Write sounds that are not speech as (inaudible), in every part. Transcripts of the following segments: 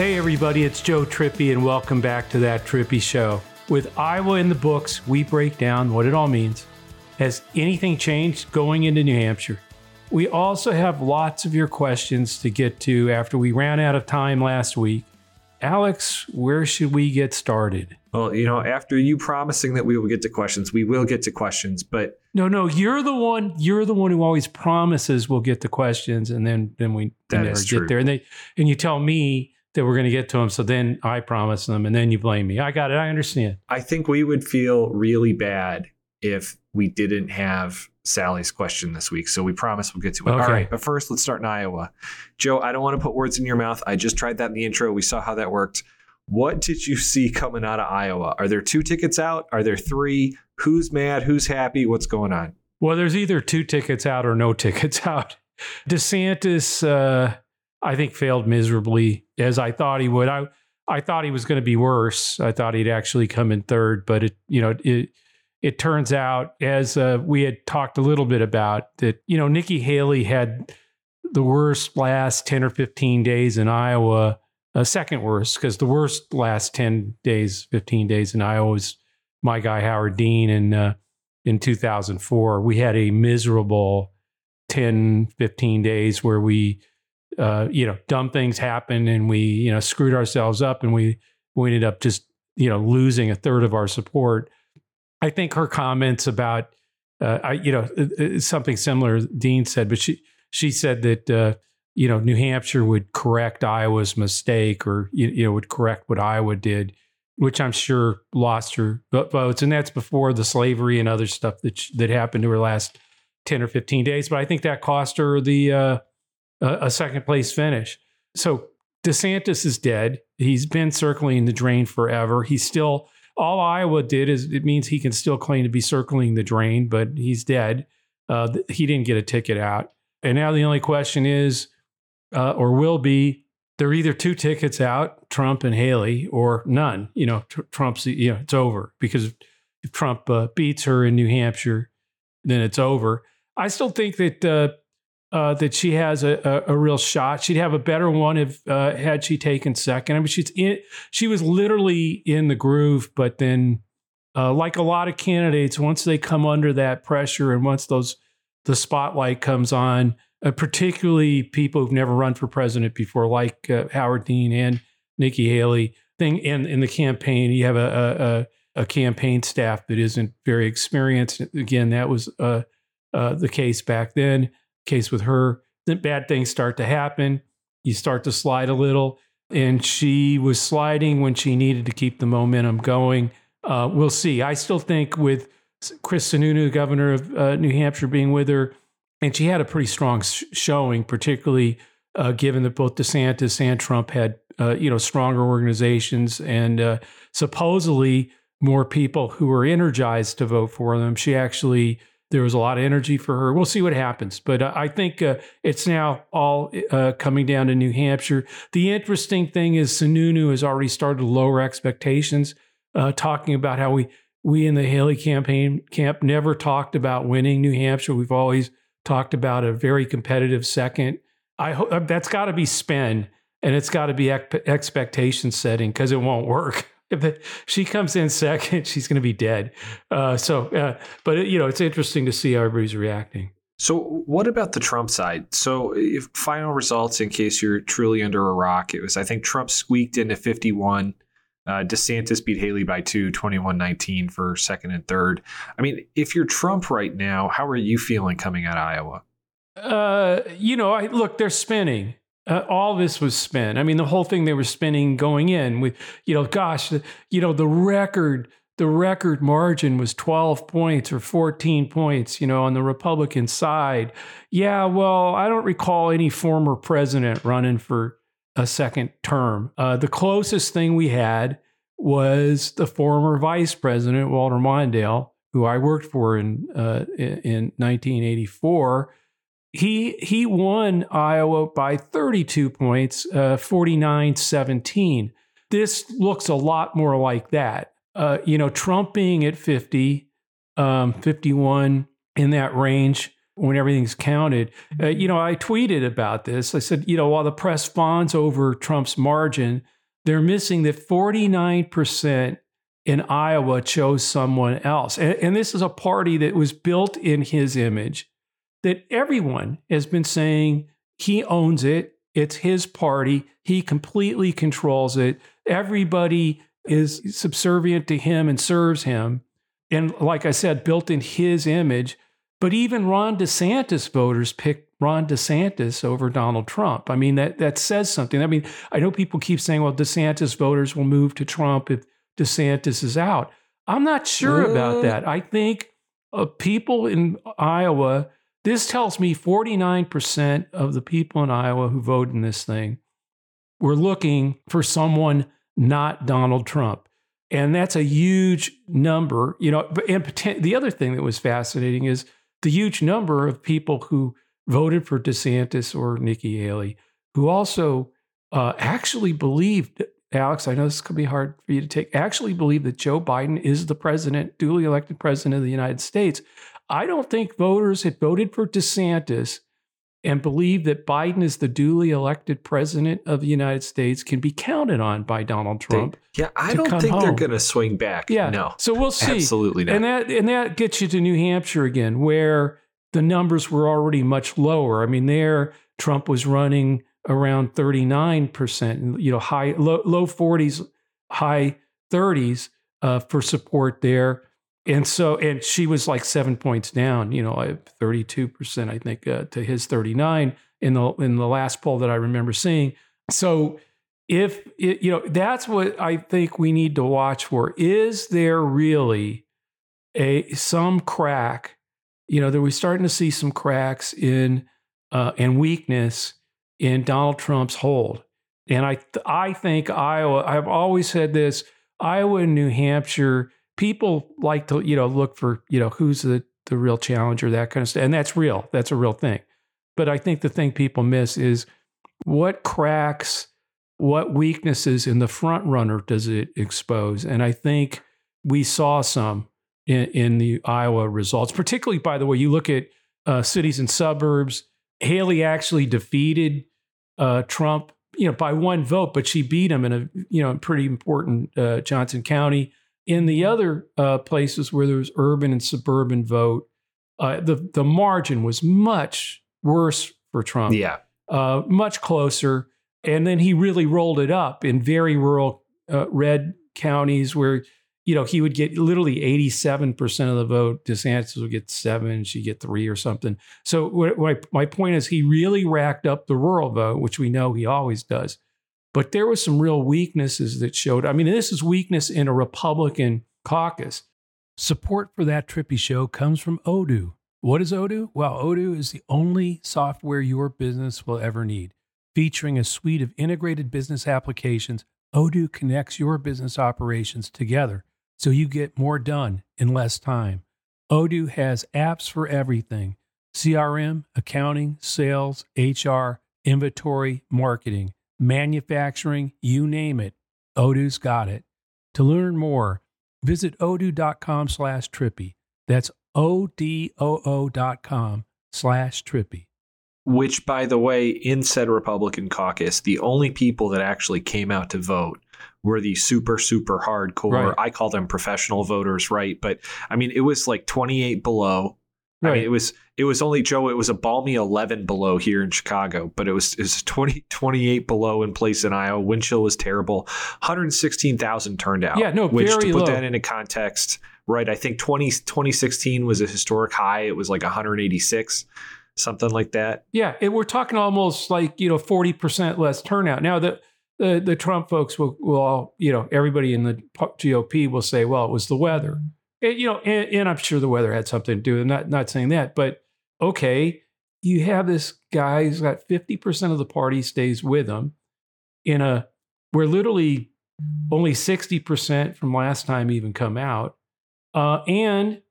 Hey, everybody, it's Joe Trippi, and welcome back to That Trippi Show. With Iowa in the books, we break down what it all means. Has anything changed going into New Hampshire? We also have lots of your questions to get to after we ran out of time last week. Alex, where should we get started? Well, you know, after you promising that we will get to questions, we will get to questions, but No, no, you're the one. You're the one who always promises we'll get to questions, and then then we That never is get true. there. And they and you tell me that we're going to get to them, so then I promise them, and then you blame me. I got it. I understand. I think we would feel really bad if we didn't have Sally's question this week. So we promise we'll get to it. Okay. All right, but first let's start in Iowa. Joe, I don't want to put words in your mouth. I just tried that in the intro. We saw how that worked. What did you see coming out of Iowa? Are there two tickets out? Are there three? Who's mad? Who's happy? What's going on? Well, there's either two tickets out or no (laughs) tickets out. DeSantis, uh, I think, failed miserably as I thought he would. I I thought he was going to be worse. I thought he'd actually come in third, but it you know it it turns out as uh, we had talked a little bit about that you know Nikki Haley had the worst last ten or fifteen days in Iowa, uh, second worst because the worst last ten days, fifteen days in Iowa was my guy Howard Dean and. Uh, in 2004 we had a miserable 10 15 days where we uh, you know dumb things happened and we you know screwed ourselves up and we we ended up just you know losing a third of our support i think her comments about uh, I, you know it- something similar dean said but she she said that uh, you know new hampshire would correct iowa's mistake or you, you know would correct what iowa did which I'm sure lost her votes, and that's before the slavery and other stuff that that happened to her last ten or fifteen days. But I think that cost her the uh, a a second place finish. So DeSantis is dead. He's been circling the drain forever. He's still all Iowa did is it means he can still claim to be circling the drain, but he's dead. Uh, he didn't get a ticket out, and now the only question is, uh, or will be, there are either two tickets out, Trump and Haley, or none. You know, tr- Trump's, you know, it's over because if Trump uh, beats her in New Hampshire, then it's over. I still think that uh, that she has a, a, a real shot. She'd have a better one if uh, had she taken second. I mean, she's in, she was literally in the groove, but then, uh, like a lot of candidates, once they come under that pressure and once those the spotlight comes on, uh, particularly people who've never run for president before, like uh, Howard Dean and Nikki Haley. Thing in in the campaign, you have a a, a, campaign staff that isn't very experienced. Again, that was uh, the case back then. Case with her, then bad things start to happen. You start to slide a little, and she was sliding when she needed to keep the momentum going. Uh, we'll see. I still think with Chris Sununu, governor of uh, New Hampshire, being with her, and she had a pretty strong sh- showing, particularly uh, given that both DeSantis and Trump had uh, you know stronger organizations and uh, supposedly more people who were energized to vote for them. She actually there was a lot of energy for her. We'll see what happens, but uh, I think uh, it's now all uh, coming down to New Hampshire. The interesting thing is Sununu has already started to lower expectations, uh, talking about how we we in the Haley campaign camp never talked about winning New Hampshire. We've always talked about a very competitive second. I hope that's got to be spin and it's got to be ec- expectation setting because it won't work. (laughs) (laughs) If she comes in second, she's going to be dead. Uh, so, uh, but it, you know, it's interesting to see how everybody's reacting. So, what about the Trump side? So, if final results, in case you're truly under a rock, it was I think Trump squeaked into 51. Uh, DeSantis beat Haley by two, 21 19 for second and third. I mean, if you're Trump right now, how are you feeling coming out of Iowa? Uh, you know, I look, they're spinning. Uh, all this was spin. I mean, the whole thing they were spinning going in with, you know, gosh, the, you know, the record, the record margin was 12 points or 14 points, you know, on the Republican side. Yeah, well, I don't recall any former president running for a second term. Uh, the closest thing we had was the former vice president, Walter Mondale, who I worked for in, uh, in 1984 he he won Iowa by 32 points, uh, 49-17. This looks a lot more like that. Uh, you know, Trump being at 50, um, 51 in that range when everything's counted. Uh, you know, I tweeted about this. I said, you know, while the press fawns over Trump's margin, they're missing that 49% in Iowa chose someone else. And, and this is a party that was built in his image, that everyone has been saying he owns it. It's his party. He completely controls it. Everybody is subservient to him and serves him. And like I said, built in his image. But even Ron DeSantis voters picked Ron DeSantis over Donald Trump. I mean, that, that says something. I mean, I know people keep saying, well, DeSantis voters will move to Trump if DeSantis is out. I'm not sure about that. I think uh, people in Iowa, this tells me 49% of the people in Iowa who voted in this thing were looking for someone not Donald Trump. And that's a huge number, you know. And the other thing that was fascinating is the huge number of people who voted for DeSantis or Nikki Haley, who also uh, actually believed, Alex, I know this could be hard for you to take, actually believe that Joe Biden is the president, duly elected president of the United States. I don't think voters had voted for DeSantis and believe that Biden is the duly elected president of the United States can be counted on by Donald Trump. They, yeah, I don't think home. they're going to swing back. Yeah, no. So we'll see. Absolutely not. And that and that gets you to New Hampshire again, where the numbers were already much lower. I mean, there Trump was running around 39%, you know, high low, low 40s, high 30s uh, for support there. And so, and she was like seven points down, you know, 32%, I think, uh, to his 39 in the in the last poll that I remember seeing. So, if it, you know, that's what I think we need to watch for. Is there really a some crack? You know, that we're starting to see some cracks in uh, and weakness in Donald Trump's hold. And I I think Iowa. I've always said this: Iowa and New Hampshire people like to, you know, look for, you know, who's the, the real challenger, that kind of stuff. And that's real. That's a real thing. But I think the thing people miss is what cracks, what weaknesses in the front runner does it expose? And I think we saw some in, in the Iowa results, particularly, by the way, you look at uh, cities and suburbs. Haley actually defeated uh, Trump, you know, by one vote, but she beat him in a, you know, pretty important uh, Johnson County. In the other uh, places where there was urban and suburban vote, uh, the the margin was much worse for Trump. Yeah, uh, much closer. And then he really rolled it up in very rural uh, red counties where you know he would get literally eighty seven percent of the vote. DeSantis would get seven, she'd get three or something. So what, what I, my point is, he really racked up the rural vote, which we know he always does. But there was some real weaknesses that showed. I mean, this is weakness in a Republican caucus. Support for that Trippi show comes from Odoo. What is Odoo? Well, Odoo is the only software your business will ever need. Featuring a suite of integrated business applications, Odoo connects your business operations together so you get more done in less time. Odoo has apps for everything CRM, accounting, sales, HR, inventory, marketing manufacturing, you name it, Odoo's got it. To learn more, visit odoo.com slash trippy. That's O-D-O-O dot com slash trippy. Which, by the way, in said Republican caucus, the only people that actually came out to vote were the super, super hardcore, right. I call them professional voters, right? But I mean, it was like 28 below Right. I mean, it was it was only Joe. It was a balmy 11 below here in Chicago, but it was it was 20 28 below in place in Iowa. Wind chill was terrible. 116,000 turned out. Yeah, no, which very to put low. that into context, right? I think 20 2016 was a historic high. It was like 186, something like that. Yeah, it, we're talking almost like you know 40 percent less turnout. Now the the the Trump folks will will all you know everybody in the GOP will say, well, it was the weather. You know, and, and, I'm sure the weather had something to do. with it. not not saying that, but okay, you have this guy who's got 50% of the party stays with him in a where literally only 60% from last time even come out. Uh, and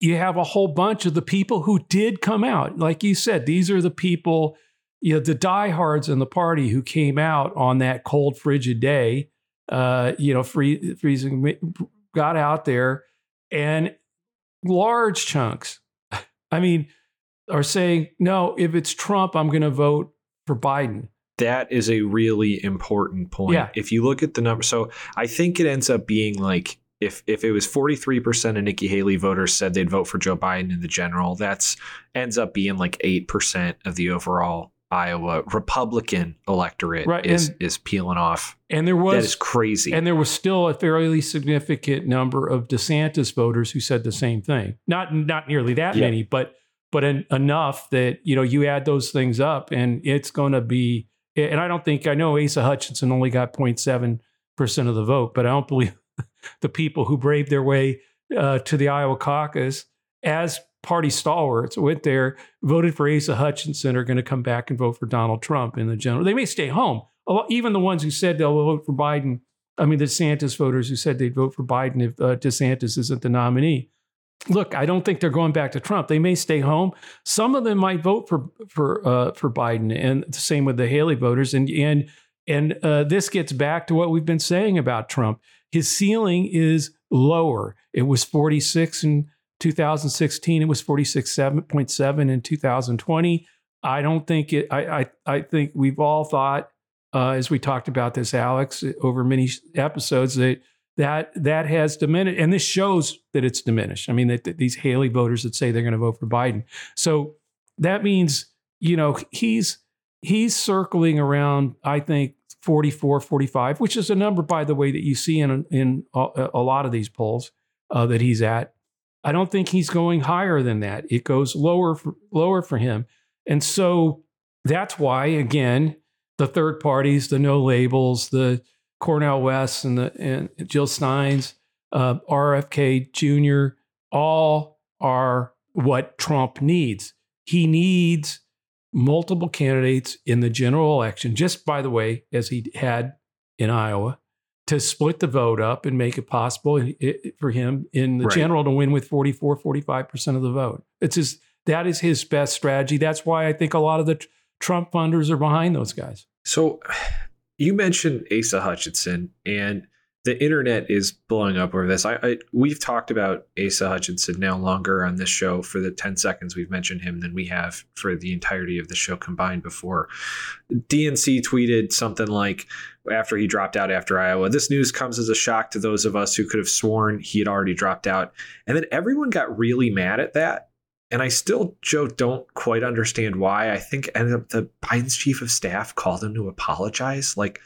you have a whole bunch of the people who did come out. Like you said, these are the people, you know, the diehards in the party who came out on that cold, frigid day, uh, you know, free, freezing, got out there and large chunks. I mean, are saying, no, if it's Trump, I'm going to vote for Biden. That is a really important point. Yeah. If you look at the number, so I think it ends up being like if if it was 43% of Nikki Haley voters said they'd vote for Joe Biden in the general, that's ends up being like 8% of the overall Iowa Republican electorate Right, is and- is peeling off. And there was that is crazy. And there was still a fairly significant number of DeSantis voters who said the same thing. Not not nearly that Yeah. many, but but en- enough that you know you add those things up, and it's going to be. And I don't think I know Asa Hutchinson only got 0.7 percent of the vote, but I don't believe (laughs) the people who braved their way uh, to the Iowa caucus as party stalwarts went there, voted for Asa Hutchinson, are going to come back and vote for Donald Trump in the general. They may stay home. Even the ones who said they'll vote for Biden, I mean, the DeSantis voters who said they'd vote for Biden if uh, DeSantis isn't the nominee. Look, I don't think they're going back to Trump. They may stay home. Some of them might vote for for uh, for Biden, and the same with the Haley voters. And and and uh, this gets back to what we've been saying about Trump. His ceiling is lower. It was 46 in 2016. It was 46.7 in 2020. I don't think it. I I, I think we've all thought, uh, as we talked about this, Alex, over many episodes, that that that has diminished, and this shows that it's diminished. I mean, that, that these Haley voters that say they're going to vote for Biden, so that means you know he's he's circling around. I think 44, 45, which is a number, by the way, that you see in in a, a lot of these polls uh, that he's at. I don't think he's going higher than that. It goes lower for, lower for him, and so that's why again the third parties, the no labels, the Cornel West and the and Jill Steins, uh, RFK Jr. all are what Trump needs. He needs multiple candidates in the general election, just by the way, as he had in Iowa, to split the vote up and make it possible for him in the Right. general to win with 44, 45% of the vote. It's his, that is his best strategy. That's why I think a lot of the tr- Trump funders are behind those guys. So (sighs) you mentioned Asa Hutchinson and the internet is blowing up over this. I, I we've talked about Asa Hutchinson now longer on this show for the 10 seconds we've mentioned him than we have for the entirety of the show combined before. DNC tweeted something like after he dropped out after Iowa, this news comes as a shock to those of us who could have sworn he had already dropped out. And then everyone got really mad at that. And I still, Joe, don't quite understand why. I think ended up the Biden's chief of staff called him to apologize. Like,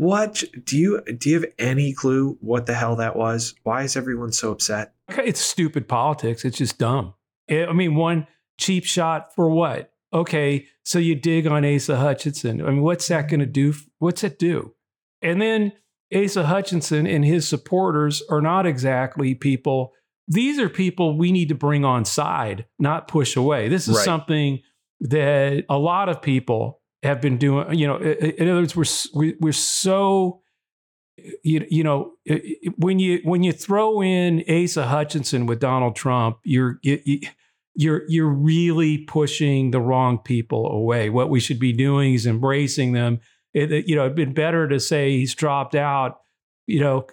what do you do? You have any clue what the hell that was? Why is everyone so upset? It's stupid politics. It's just dumb. I I mean, one cheap shot for what? Okay, so you dig on Asa Hutchinson. I mean, what's that going to do? What's it do? And then Asa Hutchinson and his supporters are not exactly people. These are people we need to bring on side, not push away. This is Right. something that a lot of people have been doing. You know, in other words, we're s- we- we're so you, you know when you when you throw in Asa Hutchinson with Donald Trump, you're you, you- you're you're really pushing the wrong people away. What we should be doing is embracing them. It, you know, it'd been better to say he's dropped out. You know,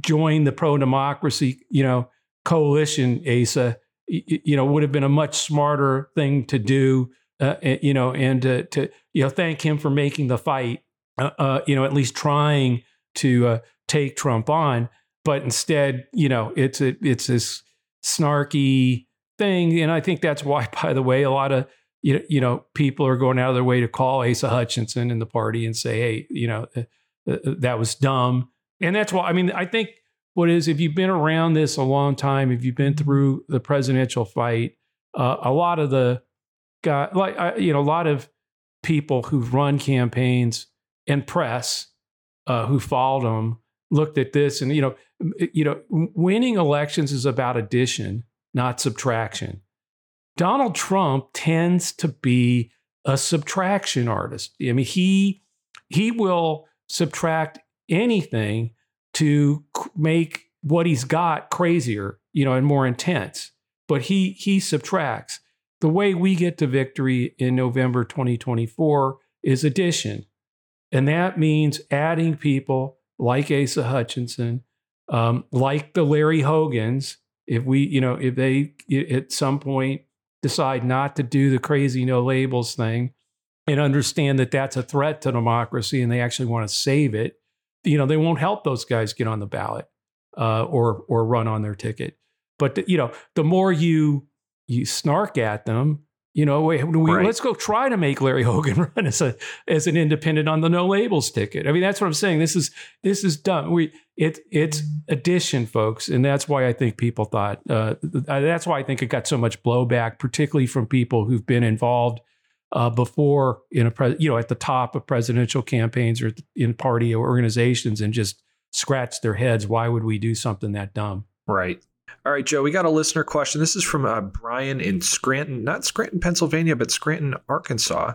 join the pro democracy. You know, coalition. Asa. You know, would have been a much smarter thing to do. Uh, you know, and to, to you know thank him for making the fight. Uh, uh, you know, at least trying to uh, take Trump on, but instead, you know, it's a it's this snarky thing, and I think that's why, (laughs) by the way, a lot of you know, you know people are going out of their way to call Asa Hutchinson in the party and say, hey, you know, uh, uh, that was dumb, and that's why. I mean, I think what is if you've been around this a long time, if you've been through the presidential fight, uh, a lot of the like I, you know, a lot of people who've run campaigns and press uh, who followed them looked at this and you know you know winning elections is about addition not subtraction. Donald trump tends to be a subtraction artist. I mean he he will subtract anything to make what he's got crazier you know and more intense but he he subtracts the way we get to victory in november 2024 is addition and that means adding people like Asa Hutchinson, um, like the Larry Hogans. If we, you know, if they at some point decide not to do the crazy no labels thing and understand that that's a threat to democracy and they actually want to save it, you know, they won't help those guys get on the ballot uh, or or run on their ticket. But the, you know, the more you you snark at them, you know, we, we, Right. let's go try to make Larry (laughs) Hogan run as a as an independent on the no labels ticket. I mean, that's what I'm saying. This is this is dumb. We it it's addition, folks, and that's why I think people thought. Uh, that's why I think it got so much blowback, particularly from people who've been involved uh, before in a pres you know at the top of presidential campaigns or in party organizations, and just scratched their heads. Why would we do something that dumb? Right. All right, Joe, we got a listener question. This is from uh, Brian in Scranton, not Scranton, Pennsylvania, but Scranton, Arkansas.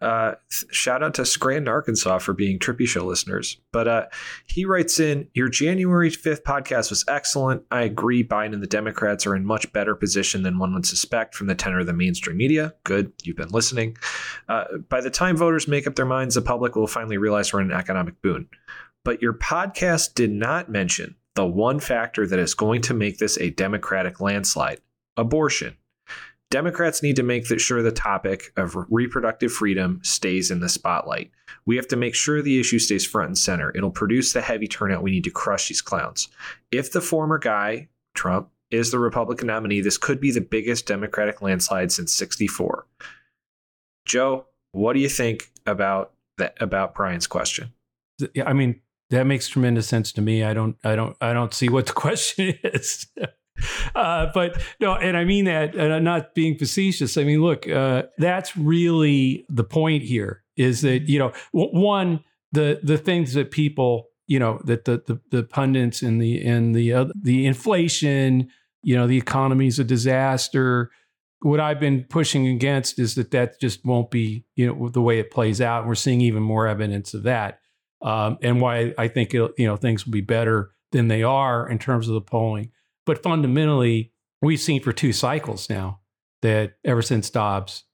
Uh, shout out to Scranton, Arkansas for being Trippi Show listeners. But uh, he writes in Your January 5th podcast was excellent. I agree Biden and the Democrats are in much better position than one would suspect from the tenor of the mainstream media. Good. You've been listening. Uh, by the time voters make up their minds, the public will finally realize we're in an economic boon. But your podcast did not mention the one factor that is going to make this a Democratic landslide abortion. Democrats need to make sure the topic of reproductive freedom stays in the spotlight. We have to make sure the issue stays front and center. It'll produce the heavy turnout we need to crush these clowns. If the former guy, Trump, is the Republican nominee, this could be the biggest Democratic landslide since 64. Joe, what do you think about that about Brian's question? Yeah, I mean, that makes tremendous sense to me. I don't, I don't, I don't see what the (laughs) question is. uh, but no, and I mean that, and I'm not being facetious. I mean, look, uh, that's really the point here. Is that you know, one the the things that people you know that the the, the pundits and the and the the inflation, you know, the economy's a disaster. What I've been pushing against is that that just won't be you know the way it plays out. We're seeing even more evidence of that um, and why I think you know things will be better than they are in terms of the polling. But fundamentally, we've seen for two cycles now that ever since Dobbs,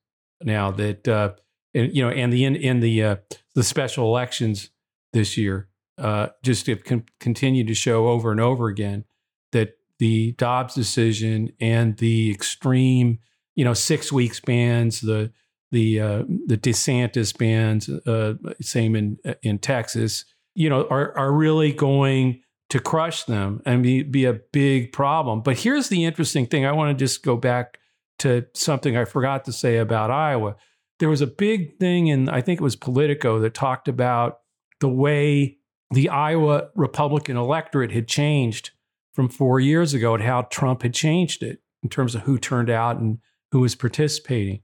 now that uh, and, you know, and the in, in the uh, the special elections this year, uh, just have con- continued to show over and over again that the Dobbs decision and the extreme, you know, six weeks bans, the the uh, the DeSantis bans, uh, same in in Texas, you know, are are really going to crush them and be, be a big problem. But here's the interesting thing. I want to just go back to something I forgot to say about Iowa. There was a big thing in I think it was Politico that talked about the way the Iowa Republican electorate had changed from four years ago and how Trump had changed it in terms of who turned out and who was participating.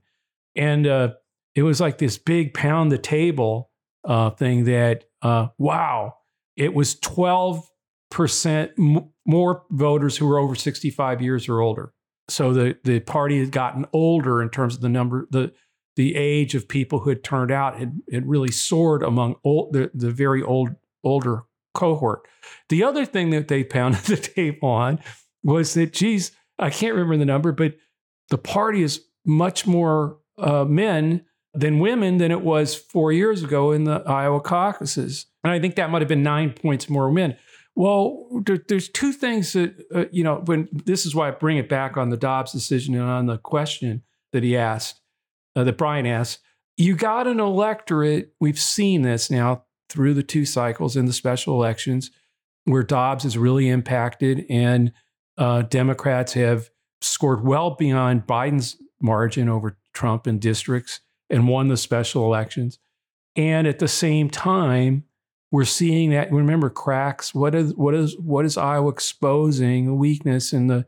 And uh, it was like this big pound the table uh, thing that, uh, wow, it was 12% m- more voters who were over 65 years or older. So the, the party had gotten older in terms of the number, the, the age of people who had turned out had, had really soared among old, the, the very old, older cohort. The other thing that they pounded (laughs) the table on was that, geez, I can't remember the number, but the party is much more uh, men than women than it was four years ago in the Iowa caucuses. And I think that might have been nine points more men. Well, there, there's two things that, uh, you know, when this is why I bring it back on the Dobbs decision and on the question that he asked, uh, that Brian asked. You got an electorate, we've seen this now through the two cycles in the special elections, where Dobbs is really impacted and uh, Democrats have scored well beyond Biden's margin over Trump in districts and won the special elections. And at the same time, we're seeing that. Remember, cracks. What is what is what is Iowa exposing a weakness in the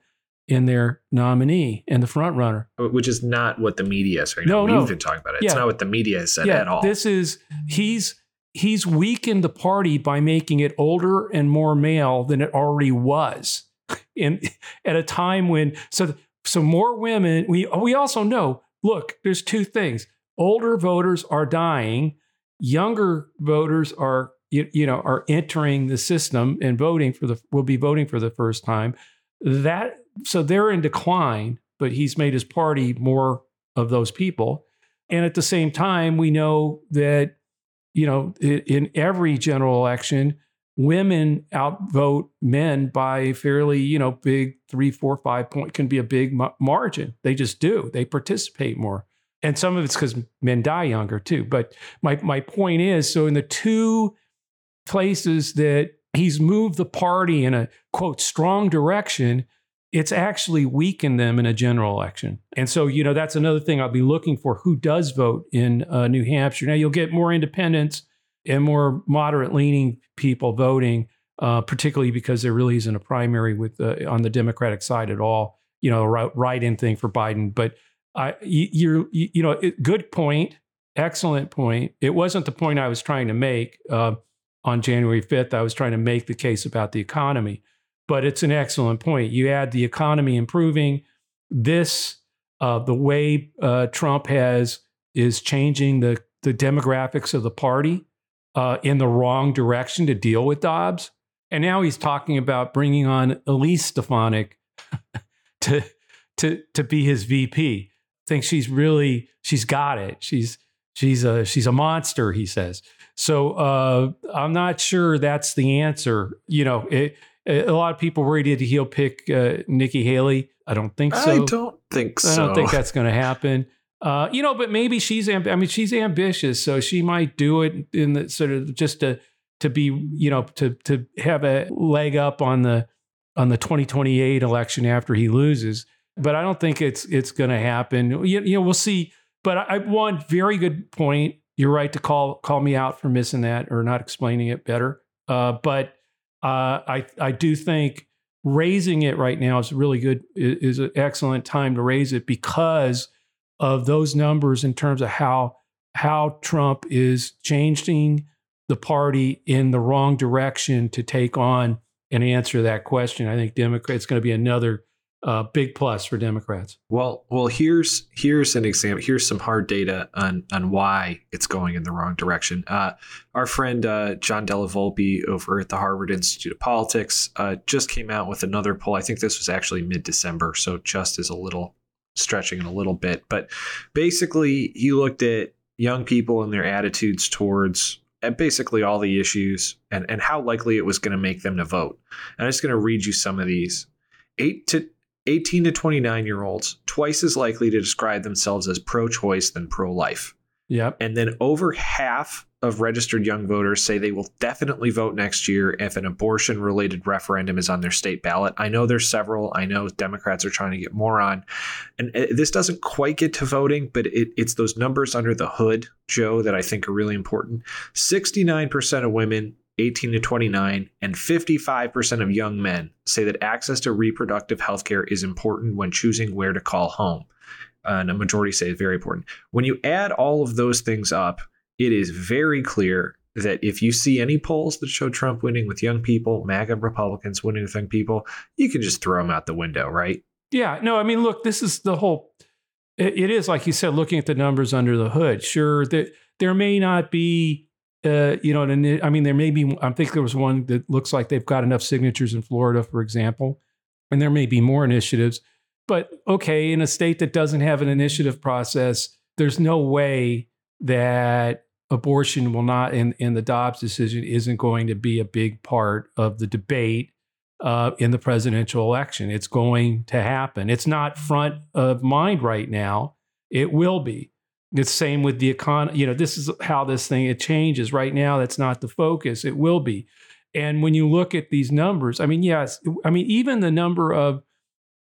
in their nominee and the front runner? Which is not what the media is right No, now. no. We've been talking about it. It's Yeah. not what the media has said at all. This is he's he's weakened the party by making it older and more male than it already was. (laughs) In at a time when so so more women, we we also know, look, there's two things. Older voters are dying, younger voters are you, you know are entering the system and voting for the will be voting for the first time. That so they're in decline, but he's made his party more of those people. And at the same time, we know that, you know, i- in every general election, women outvote men by fairly, you know, big three, four, five point can be a big ma- margin. They just do. They participate more. And some of it's because men die younger too. But my my point is, so in the two places that he's moved the party in a quote strong direction, it's actually weakened them in a general election. And so, you know, that's another thing I'll be looking for who does vote in uh, New Hampshire. Now, you'll get more independents and more moderate leaning people voting, uh, particularly because there really isn't a primary with uh, on the Democratic side at all. You know, right in thing for Biden. But I, you, you, you know, it, good point, excellent point. It wasn't the point I was trying to make uh, on January fifth. I was trying to make the case about the economy, but it's an excellent point. You add the economy improving, this uh, the way uh, Trump has is changing the the demographics of the party uh, in the wrong direction to deal with Dobbs. And now he's talking about bringing on Elise Stefanik (laughs) to, to, to be his VP. Thinks she's really, she's got it. She's, she's a, she's a monster, he says. So uh, I'm not sure that's the answer. You know, it, a lot of people worried that he'll pick uh, Nikki Haley. I don't think so. I don't think so. I don't think that's going to happen. Uh, you know, but maybe she's amb- I mean she's ambitious, so she might do it in the sort of just to to be you know to to have a leg up on the on the 2028 election after he loses. But I don't think it's it's going to happen. You, you, know, we'll see. But I, one very good point. You're right to call call me out for missing that or not explaining it better. Uh, but uh, I I do think raising it right now is really good. Is an excellent time to raise it because of those numbers in terms of how how Trump is changing the party in the wrong direction to take on and answer that question. I think Democrats it's going to be another uh, big plus for Democrats. Well, well, here's here's an example. Here's some hard data on on why it's going in the wrong direction. Uh, our friend uh, John Della Volpe over at the Harvard Institute of Politics uh, just came out with another poll. I think this was actually mid December, so just is a little stretching it a little bit. But basically, he looked at young people and their attitudes towards and basically all the issues and, and how likely it was going to make them to vote. And I'm just going to read you some of these. Eight to 18 to 29 year olds, twice as likely to describe themselves as pro choice than pro life. Yep. And then over half of registered young voters say they will definitely vote next year if an abortion related referendum is on their state ballot. I know there's several. I know Democrats are trying to get more on. And uh, this doesn't quite get to voting, but it, it's those numbers under the hood, Joe, that I think are really important. 69% of women 18 to 29 and 55% of young men say that access to reproductive health care is important when choosing where to call home. And a majority say it's very important. When you add all of those things up, it is very clear that if you see any polls that show Trump winning with young people, MAGA Republicans winning with young people, you can just throw them out the window, right? Yeah. No, I mean, look, this is the whole. it, is like you said, looking at the numbers under the hood. Sure, that there may not be, uh, you know, I mean, there may be. I think there was one that looks like they've got enough signatures in Florida, for example, and there may be more initiatives. But okay, in a state that doesn't have an initiative process, there's no way that abortion will not, in, in the Dobbs decision, isn't going to be a big part of the debate uh, in the presidential election. It's going to happen. It's not front of mind right now. It will be. It's the same with the economy. You know, this is how this thing it changes. Right now, that's not the focus. It will be. And when you look at these numbers, I mean, yes, I mean, even the number of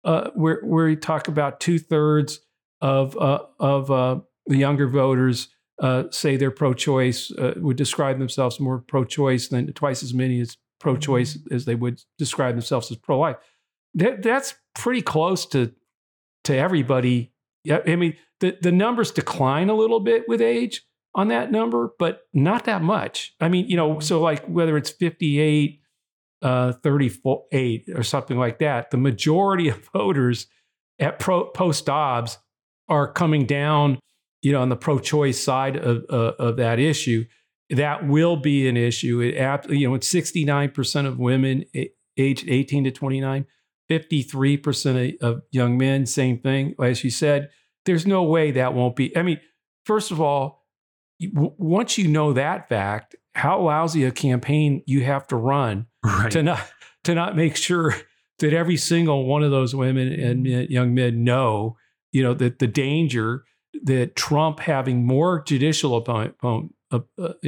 uh, where where you talk about two thirds of uh, of uh, the younger voters uh, say they're pro-choice, uh, would describe themselves more pro-choice than twice as many as pro-choice mm-hmm. as they would describe themselves as pro-life. That, that's pretty close to to everybody. I mean, the the numbers decline a little bit with age on that number, but not that much. I mean, you know, so like whether it's 58, uh, 38 or something like that, the majority of (laughs) voters at pro, post Dobbs are coming down you know, on the pro-choice side of uh, of that issue, that will be an issue. It, you know, it's 69% of women aged 18 to 29, 53% of young men, same thing. As you said, there's no way that won't be. I mean, first of all, once you know that fact, how lousy a campaign you have to run Right. to not to not make sure that every single one of those women and men- young men know, you know, that the danger that Trump having more judicial appoint, uh,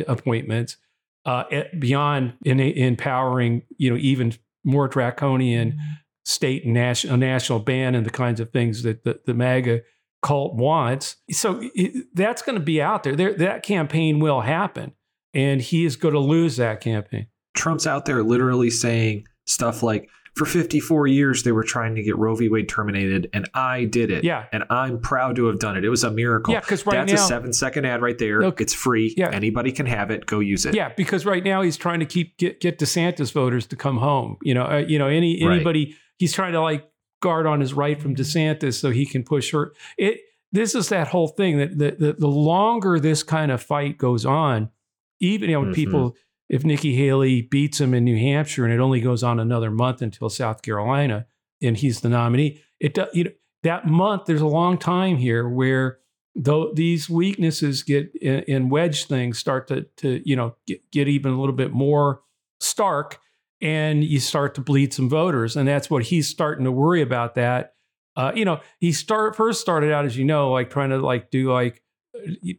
appointments uh, beyond in, empowering, you know, even more draconian state and national national ban and the kinds of things that the, the MAGA cult wants. So it, that's going to be out there. there. That campaign will happen, and he is going to lose that campaign. Trump's out there literally saying stuff like, for 54 years, they were trying to get Roe v. Wade terminated, and I did it. Yeah. And I'm proud to have done it. It was a miracle. Yeah, because right That's now, a seven second ad right there. Look, it's free. yeah. Anybody can have it. Go use it. yeah, because right now he's trying to keep get, get DeSantis voters to come home. You know, uh, you know, any Right. anybody he's trying to like guard on his right from DeSantis so he can push her. It this is that whole thing that the the, the longer this kind of fight goes on, even you know, Mhm. people if Nikki Haley beats him in New Hampshire and it only goes on another month until South Carolina and he's the nominee, it you know that month there's a long time here where though these weaknesses get in, in wedge things start to to you know get, get even a little bit more stark and you start to bleed some voters. And that's what he's starting to worry about that. Uh, you know he start first started out as you know like trying to like do like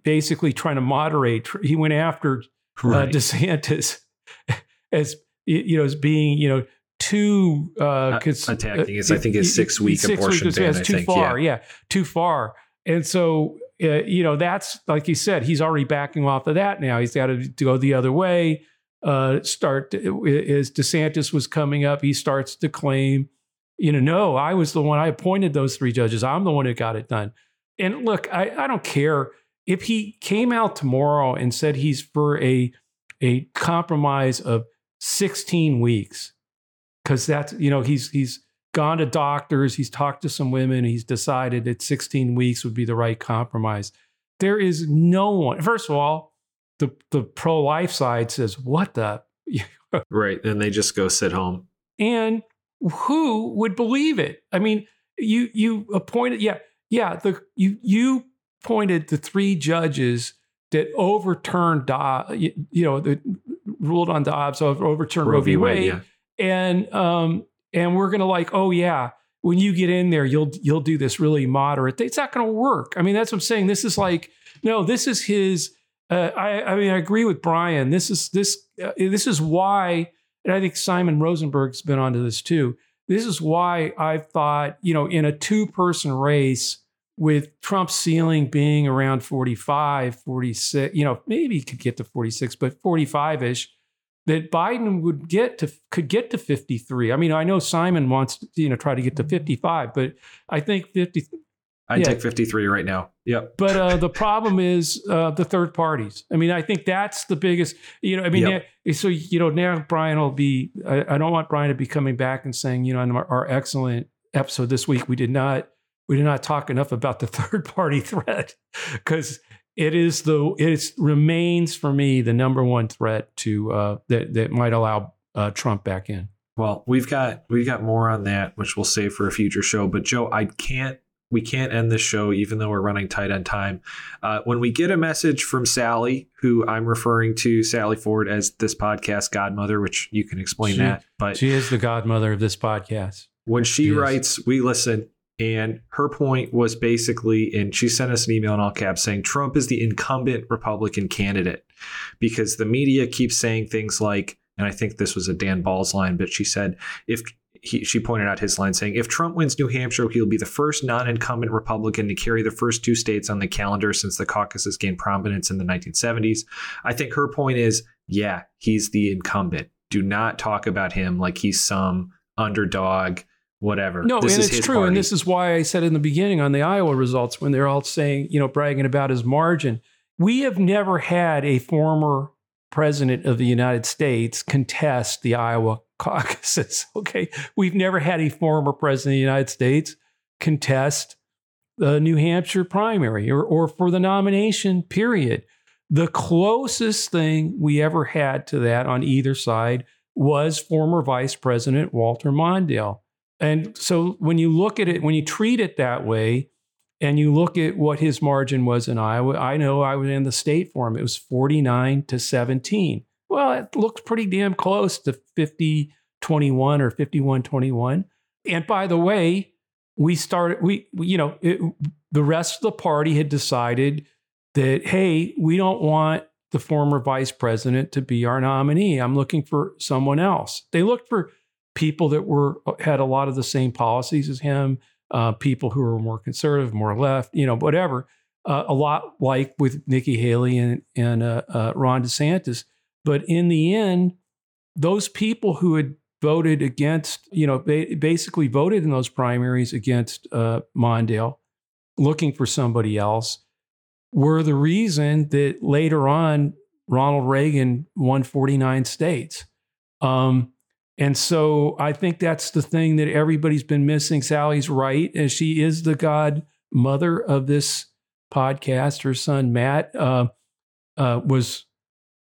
basically trying to moderate. He went after uh, DeSantis (laughs) as you know as being you know too uh, cons- attacking his- I think his six-week abortion weeks, ban, too think, far, yeah. too far. And so uh, you know that's like you said, he's already backing off of that now. He's got to go the other way. Uh, start as DeSantis was coming up, he starts to claim, you know, no, I was the one. I appointed those three judges. I'm the one who got it done. And look, I, I don't care if he came out tomorrow and said he's for a a compromise of 16 weeks because that's you know he's he's gone to doctors he's talked to some women he's decided that 16 weeks would be the right compromise there is no one first of all the the pro-life side says what the (laughs) right. And they just go sit home. and who would believe it i mean you you appointed yeah yeah the you you appointed the three judges that overturned Dobbs, you, know that ruled on Dobbs over overturned Roe v. Wade yeah. and um and we're gonna like oh yeah when you get in there you'll you'll do this really moderate. It's not gonna work. I mean that's what i'm saying. This is like no this is his uh, I, I mean i agree with brian. This is this uh, this is why and i think simon rosenberg's been onto this too. This is why i've thought you know in a two person race with Trump's ceiling being around 45 46 you know maybe he could get to 46 but 45 ish that Biden would get to could get to 53. I mean, I know Simon wants to, you know try to get to 55, but I think 50 I'd Yeah. take 53 right now. Yep. but uh, the problem is uh, the third parties. I mean, I think that's the biggest. You know, I mean, Yep. so you know now Brian will be. I, I don't want Brian to be coming back and saying, you know, our, our excellent episode this week, we did not we did not talk enough about the (laughs) third party threat because it is the it remains for me the number one threat to uh, that that might allow uh, Trump back in. Well, we've got we've got more on that, which we'll save for a future show. But Joe, I can't we can't end this show even though we're running tight on time. Uh, when we get a message from Sally, who I'm referring to Sally Ford as this podcast godmother, which you can explain She- that. But She is the godmother of this podcast. when she writes, we listen. And her point was basically, and she sent us an email in all caps saying Trump is the incumbent Republican candidate because the media keeps saying things like, and I think this was a Dan Balz line, but she said, if he, she pointed out his line saying, if Trump wins New Hampshire, he'll be the first non incumbent Republican to carry the first two states on the calendar since the caucuses gained prominence in the 1970s. I think her point is, yeah, he's the incumbent. Do not talk about him like he's some underdog, whatever. No, This and it's true. party. And this is why I said in the beginning on the Iowa results when they're all saying, you know, bragging about his margin. We have never had a former president of the United States contest the Iowa (laughs) caucuses. Okay. We've never had a former president of the United States contest the New Hampshire primary or, or for the nomination, period. The closest thing we ever had to that on either side was former Vice President Walter Mondale. And so when you look at it, when you treat it that way, and you look at what his margin was in Iowa, I know I was in the state for him. It was 49 to 17. well, it looks pretty damn close to 50 21 or 51 21. And by the way, we started, we, you know, it, the rest of the party had decided that, hey, we don't want the former vice president to be our nominee. I'm looking for someone else. They looked for people that were had a lot of the same policies as him, uh, people who were more conservative, more left, you know, whatever. Uh, a lot like with Nikki Haley and and uh, uh Ron DeSantis. But in the end, those people who had voted against, you know, ba- basically voted in those primaries against uh, Mondale, looking for somebody else, were the reason that later on Ronald Reagan won 49 states. Um, and so I think that's the thing that everybody's been missing. Sally's right, and she is the godmother of this podcast. Her son Matt uh, uh, was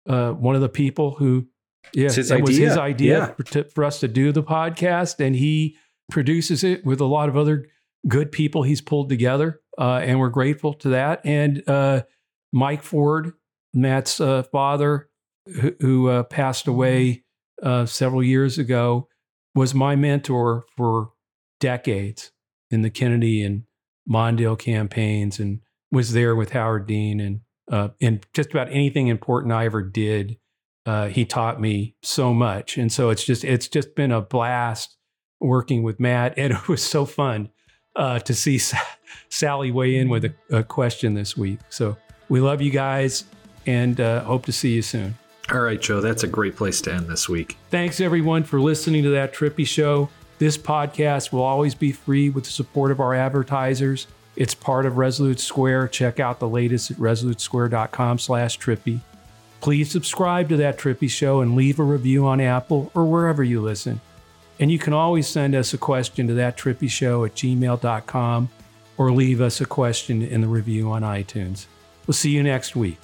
uh, one of the people who, yeah, it idea. was his idea Yeah. for, to, for us to do the podcast, and he produces it with a lot of other good people he's pulled together, uh, and we're grateful to that. And uh, Mike Ford, Matt's uh, father, who, who uh, passed away uh, several years ago, was my mentor for decades in the Kennedy and Mondale campaigns, and was there with Howard Dean and uh, and just about anything important I ever did. Uh, he taught me so much, and so it's just it's just been a blast working with Matt, and (laughs) it was so fun uh, to see Sa- Sally weigh in with a, a question this week. So we love you guys, and uh, hope to see you soon. All right, Joe, that's a great place to end this week. Thanks everyone for listening to that Trippi Show. This podcast will always be free with the support of our advertisers. It's part of Resolute Square. Check out the latest at resolutesquare.com slash trippi. Please subscribe to that Trippi Show and leave a review on Apple or wherever you listen. And you can always send us a question to that trippi show at gmail.com or leave us a question in the review on iTunes. We'll see you next week.